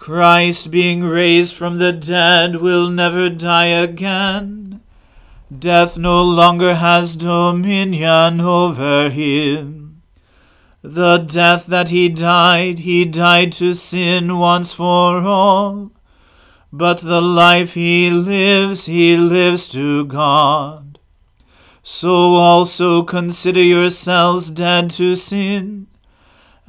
Christ, being raised from the dead, will never die again. Death no longer has dominion over him. The death that he died, he died to sin once for all. But the life he lives, he lives to God. So also consider yourselves dead to sin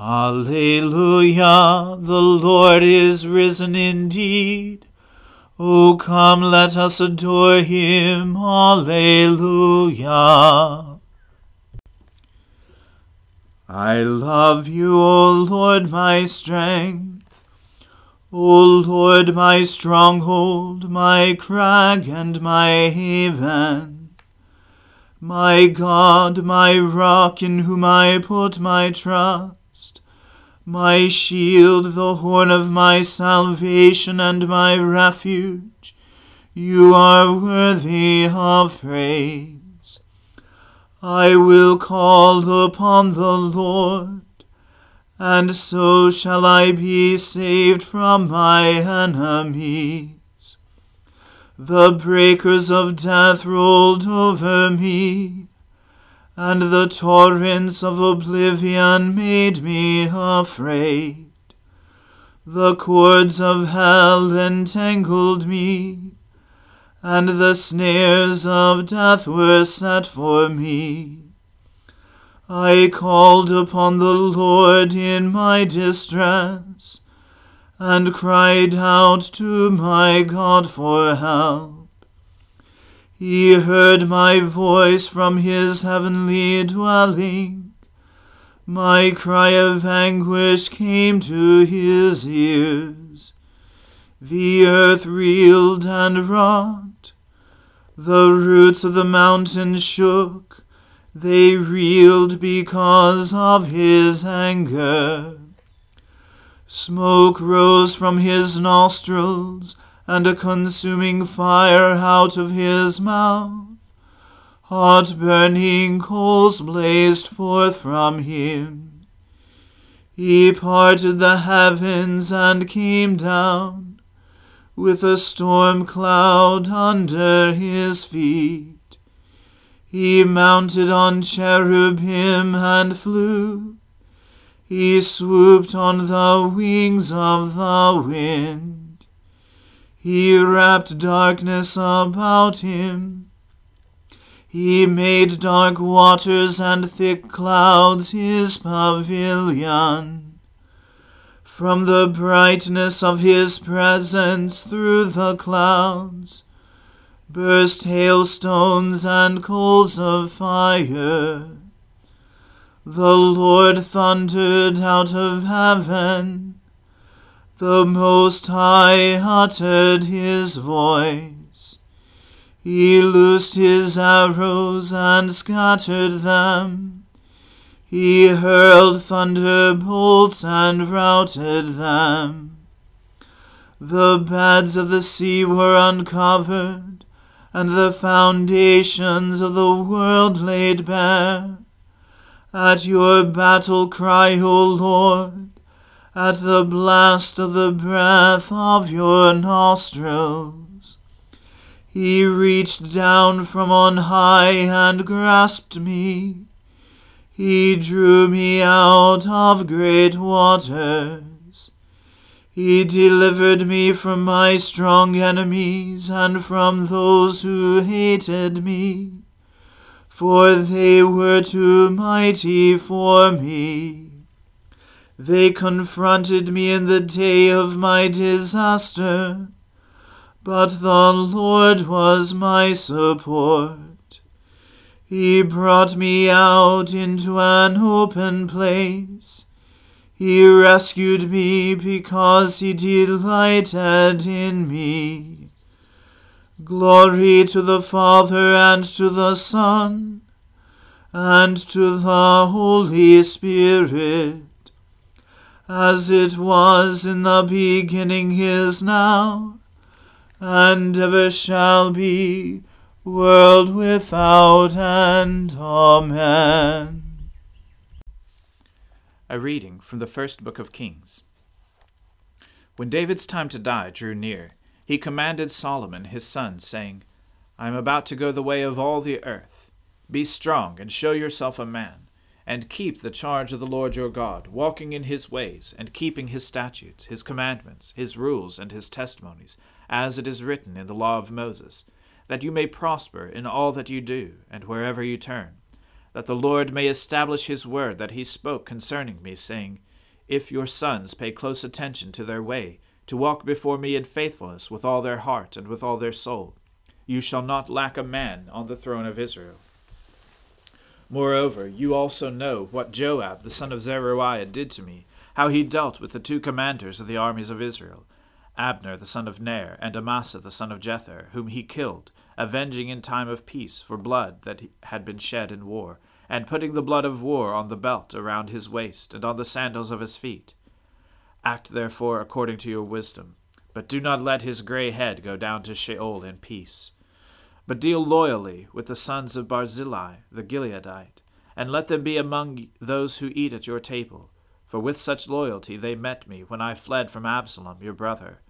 Alleluia, the Lord is risen indeed. O come, let us adore him. Alleluia. I love you, O Lord, my strength. O Lord, my stronghold, my crag, and my haven. My God, my rock, in whom I put my trust my shield, the horn of my salvation, and my refuge. You are worthy of praise. I will call upon the Lord, and so shall I be saved from my enemies. The breakers of death rolled over me and the torrents of oblivion made me afraid. The cords of hell entangled me, and the snares of death were set for me. I called upon the Lord in my distress, and cried out to my God for help. He heard my voice from his heavenly dwelling. My cry of anguish came to his ears. The earth reeled and rocked. The roots of the mountains shook. They reeled because of his anger. Smoke rose from his nostrils and a consuming fire out of his mouth. Hot burning coals blazed forth from him. He parted the heavens and came down with a storm cloud under his feet. He mounted on cherubim and flew. He swooped on the wings of the wind. He wrapped darkness about him. He made dark waters and thick clouds his pavilion. From the brightness of his presence through the clouds burst hailstones and coals of fire. The Lord thundered out of heaven. The Most High uttered his voice. He loosed his arrows and scattered them. He hurled thunderbolts and routed them. The beds of the sea were uncovered, and the foundations of the world laid bare. At your battle cry, O Lord, at the blast of the breath of your nostrils. He reached down from on high and grasped me. He drew me out of great waters. He delivered me from my strong enemies and from those who hated me for they were too mighty for me. They confronted me in the day of my disaster, but the Lord was my support. He brought me out into an open place. He rescued me because he delighted in me. Glory to the Father and to the Son and to the Holy Spirit, as it was in the beginning is now, and ever shall be, world without end. Amen. A reading from the first book of Kings. When David's time to die drew near, he commanded Solomon his son, saying, I am about to go the way of all the earth. Be strong and show yourself a man, and keep the charge of the Lord your God, walking in his ways, and keeping his statutes, his commandments, his rules, and his testimonies, as it is written in the law of Moses, that you may prosper in all that you do, and wherever you turn, that the Lord may establish his word that he spoke concerning me, saying, If your sons pay close attention to their way, to walk before me in faithfulness with all their heart and with all their soul. You shall not lack a man on the throne of Israel. Moreover, you also know what Joab the son of Zeruiah did to me, how he dealt with the two commanders of the armies of Israel, Abner the son of Ner, and Amasa the son of Jether, whom he killed, avenging in time of peace for blood that had been shed in war, and putting the blood of war on the belt around his waist and on the sandals of his feet. Act therefore according to your wisdom, but do not let his gray head go down to Sheol in peace. But deal loyally with the sons of Barzillai the Gileadite, and let them be among those who eat at your table, for with such loyalty they met me when I fled from Absalom your brother.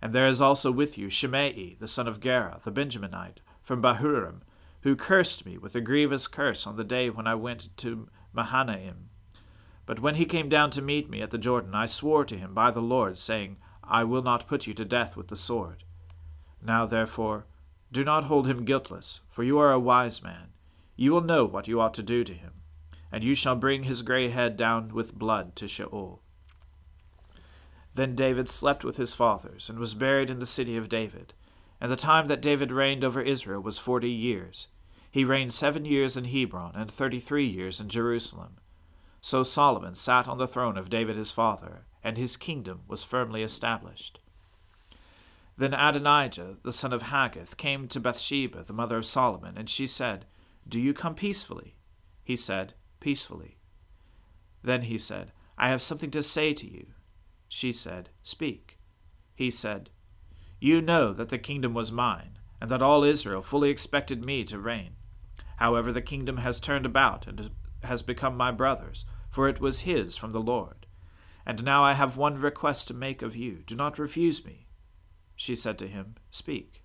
And there is also with you Shimei the son of Gera the Benjaminite, from Bahurim, who cursed me with a grievous curse on the day when I went to Mahanaim. But when he came down to meet me at the Jordan, I swore to him by the Lord, saying, I will not put you to death with the sword. Now therefore, do not hold him guiltless, for you are a wise man. You will know what you ought to do to him, and you shall bring his grey head down with blood to Sheol. Then David slept with his fathers, and was buried in the city of David. And the time that David reigned over Israel was forty years. He reigned seven years in Hebron, and thirty three years in Jerusalem. So Solomon sat on the throne of David his father, and his kingdom was firmly established. Then Adonijah, the son of Haggith, came to Bathsheba, the mother of Solomon, and she said, Do you come peacefully? He said, Peacefully. Then he said, I have something to say to you. She said, Speak. He said, You know that the kingdom was mine, and that all Israel fully expected me to reign. However, the kingdom has turned about and has become my brother's, for it was his from the Lord. And now I have one request to make of you. Do not refuse me. She said to him, Speak.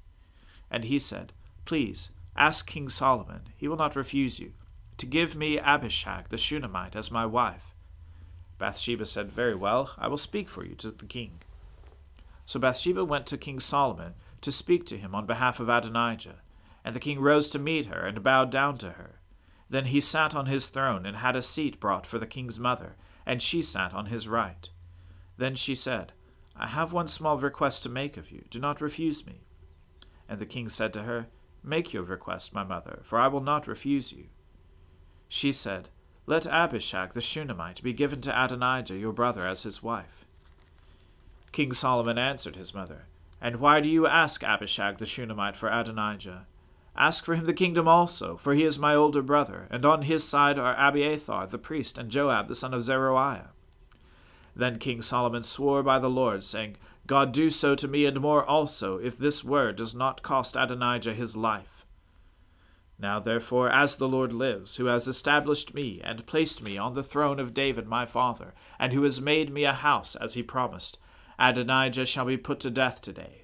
And he said, Please, Ask King Solomon, he will not refuse you, to give me Abishag the Shunammite as my wife. Bathsheba said, Very well, I will speak for you to the king. So Bathsheba went to King Solomon to speak to him on behalf of Adonijah, and the king rose to meet her and bowed down to her. Then he sat on his throne and had a seat brought for the king's mother, and she sat on his right. Then she said, I have one small request to make of you. Do not refuse me. And the king said to her, Make your request, my mother, for I will not refuse you. She said, Let Abishag the Shunammite be given to Adonijah your brother as his wife. King Solomon answered his mother, And why do you ask Abishag the Shunammite for Adonijah? Ask for him the kingdom also, for he is my older brother, and on his side are Abiathar the priest and Joab the son of Zeruiah. Then King Solomon swore by the Lord, saying, God do so to me and more also, if this word does not cost Adonijah his life. Now therefore, as the Lord lives, who has established me and placed me on the throne of David my father, and who has made me a house as he promised, Adonijah shall be put to death today.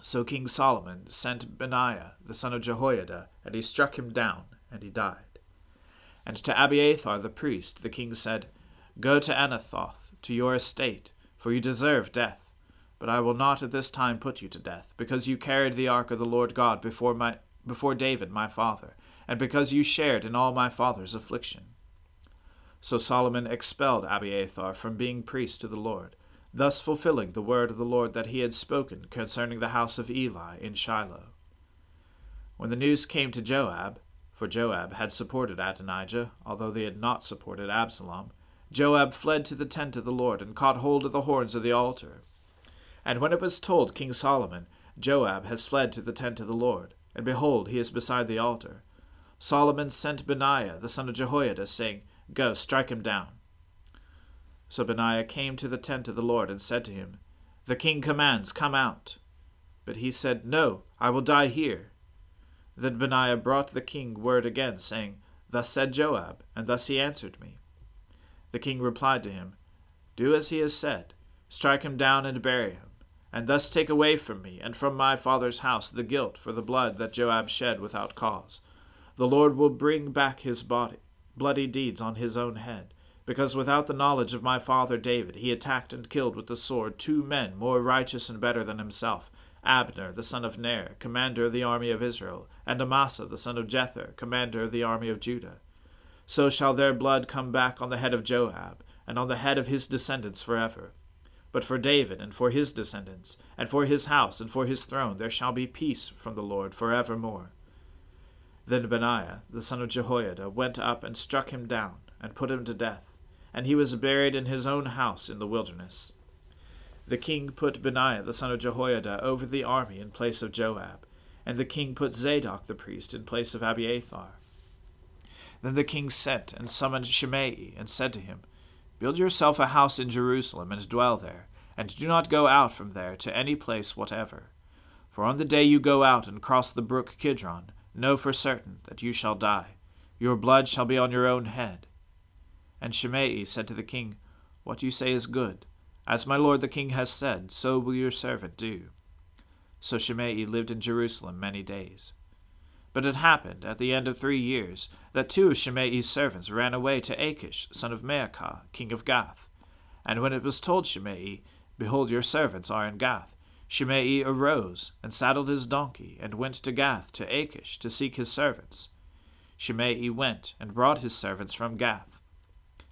So King Solomon sent Benaiah the son of Jehoiada, and he struck him down, and he died. And to Abiathar the priest the king said, Go to Anathoth, to your estate, for you deserve death. But I will not at this time put you to death, because you carried the ark of the Lord God before, my, before David my father, and because you shared in all my father's affliction. So Solomon expelled Abiathar from being priest to the Lord, thus fulfilling the word of the Lord that he had spoken concerning the house of Eli in Shiloh. When the news came to Joab, for Joab had supported Adonijah, although they had not supported Absalom, Joab fled to the tent of the Lord, and caught hold of the horns of the altar. And when it was told King Solomon, Joab has fled to the tent of the Lord, and behold, he is beside the altar, Solomon sent Benaiah the son of Jehoiada, saying, Go, strike him down. So Benaiah came to the tent of the Lord, and said to him, The king commands, Come out. But he said, No, I will die here. Then Benaiah brought the king word again, saying, Thus said Joab, and thus he answered me. The king replied to him, Do as he has said, strike him down and bury him, and thus take away from me and from my father's house the guilt for the blood that Joab shed without cause. The Lord will bring back his body, bloody deeds on his own head, because without the knowledge of my father David he attacked and killed with the sword two men more righteous and better than himself, Abner the son of Ner, commander of the army of Israel, and Amasa the son of Jether, commander of the army of Judah so shall their blood come back on the head of Joab, and on the head of his descendants forever. But for David, and for his descendants, and for his house, and for his throne, there shall be peace from the Lord for evermore. Then Benaiah, the son of Jehoiada, went up and struck him down, and put him to death, and he was buried in his own house in the wilderness. The king put Benaiah the son of Jehoiada over the army in place of Joab, and the king put Zadok the priest in place of Abiathar. Then the king sent and summoned Shimei, and said to him, Build yourself a house in Jerusalem, and dwell there, and do not go out from there to any place whatever. For on the day you go out and cross the brook Kidron, know for certain that you shall die. Your blood shall be on your own head. And Shimei said to the king, What you say is good. As my lord the king has said, so will your servant do. So Shimei lived in Jerusalem many days. But it happened, at the end of three years, that two of Shimei's servants ran away to Achish, son of Maachah, king of Gath. And when it was told Shimei, Behold, your servants are in Gath, Shimei arose, and saddled his donkey, and went to Gath to Achish to seek his servants. Shimei went, and brought his servants from Gath.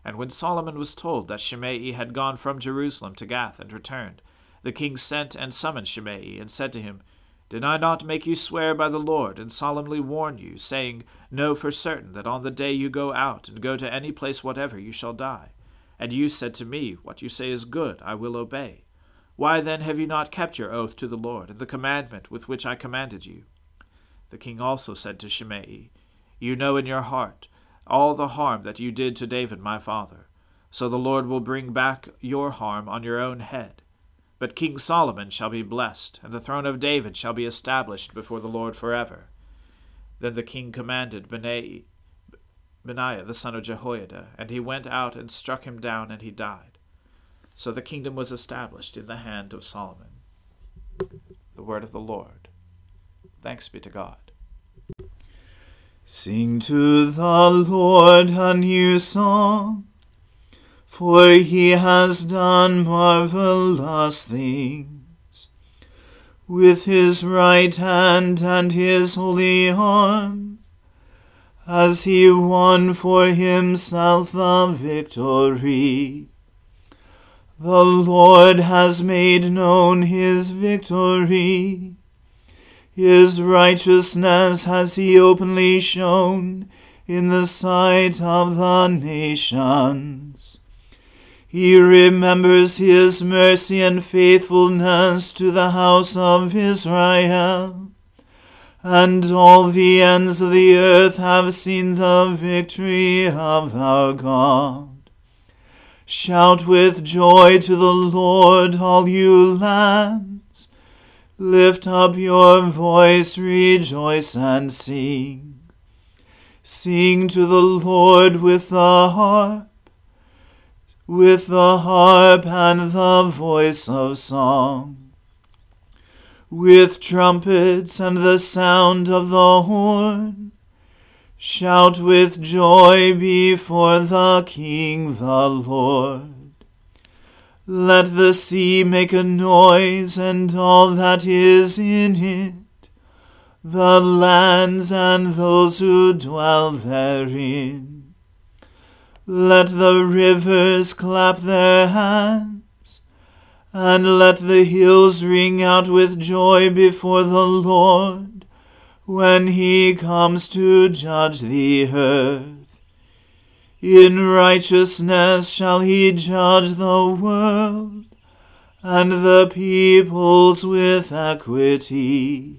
And when Solomon was told that Shimei had gone from Jerusalem to Gath and returned, the king sent and summoned Shimei, and said to him, did I not make you swear by the Lord, and solemnly warn you, saying, Know for certain that on the day you go out and go to any place whatever you shall die? And you said to me, What you say is good, I will obey. Why then have you not kept your oath to the Lord, and the commandment with which I commanded you? The king also said to Shimei, You know in your heart all the harm that you did to David my father. So the Lord will bring back your harm on your own head. But King Solomon shall be blessed, and the throne of David shall be established before the Lord forever. Then the king commanded Benaiah, Benaiah the son of Jehoiada, and he went out and struck him down, and he died. So the kingdom was established in the hand of Solomon. The word of the Lord. Thanks be to God. Sing to the Lord a new song, for he has done marvelous things. With his right hand and his holy arm, has he won for himself the victory. The Lord has made known his victory. His righteousness has he openly shown in the sight of the nations. He remembers his mercy and faithfulness to the house of Israel. And all the ends of the earth have seen the victory of our God. Shout with joy to the Lord, all you lands. Lift up your voice, rejoice and sing. Sing to the Lord with the harp, with the harp and the voice of song, with trumpets and the sound of the horn. Shout with joy before the King the Lord. Let the sea make a noise, and all that is in it, the lands and those who dwell therein. Let the rivers clap their hands, and let the hills ring out with joy before the Lord, when he comes to judge the earth. In righteousness shall he judge the world, and the peoples with equity.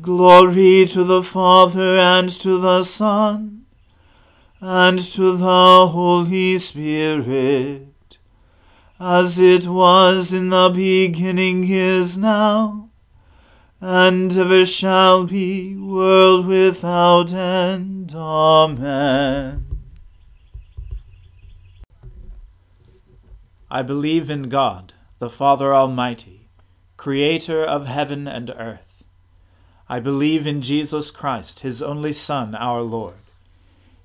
Glory to the Father and to the Son and to the Holy Spirit, as it was in the beginning is now, and ever shall be, world without end. Amen. I believe in God, the Father Almighty, creator of heaven and earth. I believe in Jesus Christ, his only Son, our Lord.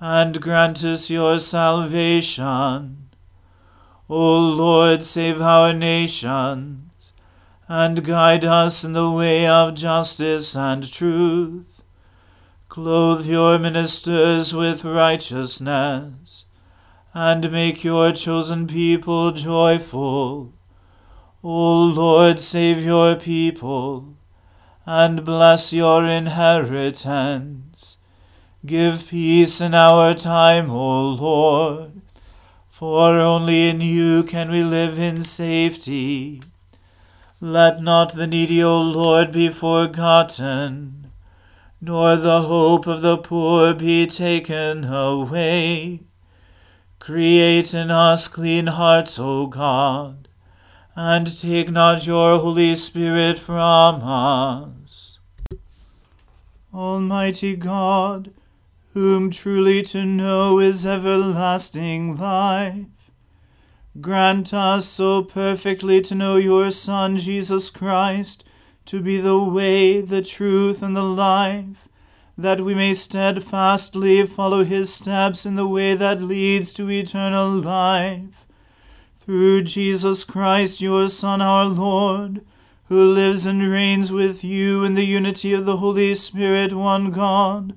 and grant us your salvation. O Lord, save our nations, and guide us in the way of justice and truth. Clothe your ministers with righteousness and make your chosen people joyful. O Lord, save your people, and bless your inheritance. Give peace in our time, O Lord, for only in you can we live in safety. Let not the needy, O Lord, be forgotten, nor the hope of the poor be taken away. Create in us clean hearts, O God, and take not your Holy Spirit from us. Almighty God, whom truly to know is everlasting life. Grant us so perfectly to know your Son, Jesus Christ, to be the way, the truth, and the life, that we may steadfastly follow his steps in the way that leads to eternal life. Through Jesus Christ, your Son, our Lord, who lives and reigns with you in the unity of the Holy Spirit, one God,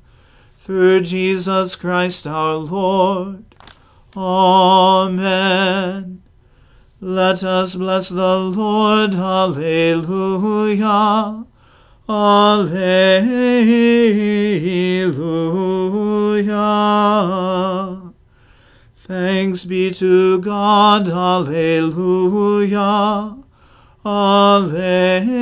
through Jesus Christ our Lord. Amen. Let us bless the Lord. Alleluia. Alleluia. Thanks be to God. Alleluia. Alleluia.